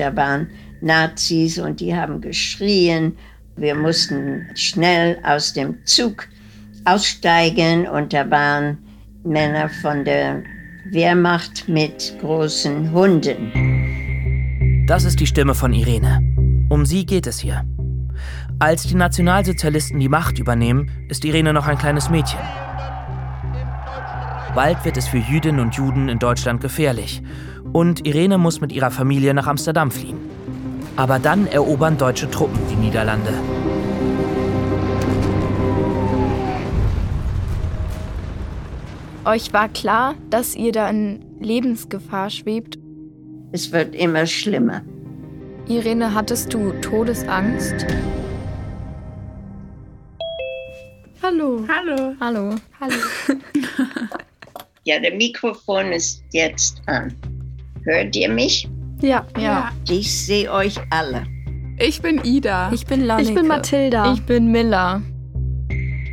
da waren Nazis und die haben geschrien. Wir mussten schnell aus dem Zug aussteigen und da waren Männer von der Wehrmacht mit großen Hunden. Das ist die Stimme von Irene. Um sie geht es hier. Als die Nationalsozialisten die Macht übernehmen, ist Irene noch ein kleines Mädchen. Bald wird es für Jüdinnen und Juden in Deutschland gefährlich. Und Irene muss mit ihrer Familie nach Amsterdam fliehen. Aber dann erobern deutsche Truppen die Niederlande. Euch war klar, dass ihr da in Lebensgefahr schwebt? Es wird immer schlimmer. Irene, hattest du Todesangst? Hallo. Hallo. Hallo. Hallo. ja, der Mikrofon ist jetzt an. Hört ihr mich? Ja. Ja. Ich sehe euch alle. Ich bin Ida. Ich bin Lanneke. Ich bin Mathilda. Ich bin Miller.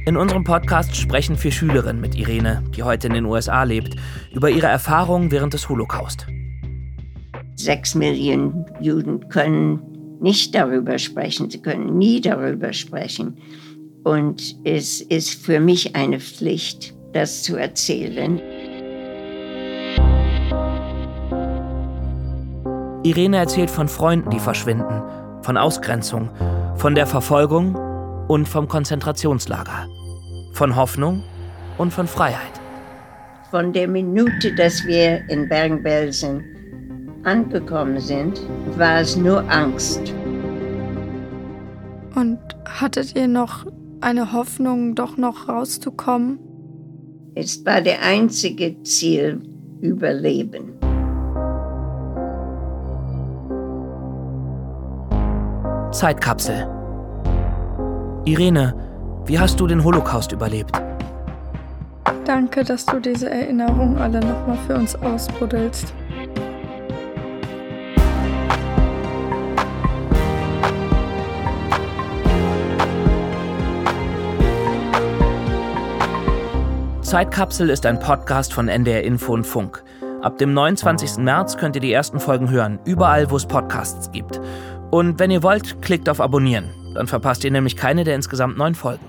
In unserem Podcast sprechen vier Schülerinnen mit Irene, die heute in den USA lebt, über ihre Erfahrungen während des Holocaust. Sechs Millionen Juden können nicht darüber sprechen, sie können nie darüber sprechen. Und es ist für mich eine Pflicht, das zu erzählen. Irene erzählt von Freunden, die verschwinden, von Ausgrenzung, von der Verfolgung und vom Konzentrationslager, von Hoffnung und von Freiheit. Von der Minute, dass wir in Bergen-Belsen angekommen sind, war es nur Angst. Und hattet ihr noch eine Hoffnung, doch noch rauszukommen? Es war der einzige Ziel, Überleben. Zeitkapsel. Irene, wie hast du den Holocaust überlebt? Danke, dass du diese Erinnerungen alle nochmal für uns ausbuddelst. Zeitkapsel ist ein Podcast von NDR Info und Funk. Ab dem 29. März könnt ihr die ersten Folgen hören, überall, wo es Podcasts gibt. Und wenn ihr wollt, klickt auf Abonnieren. Dann verpasst ihr nämlich keine der insgesamt neun Folgen.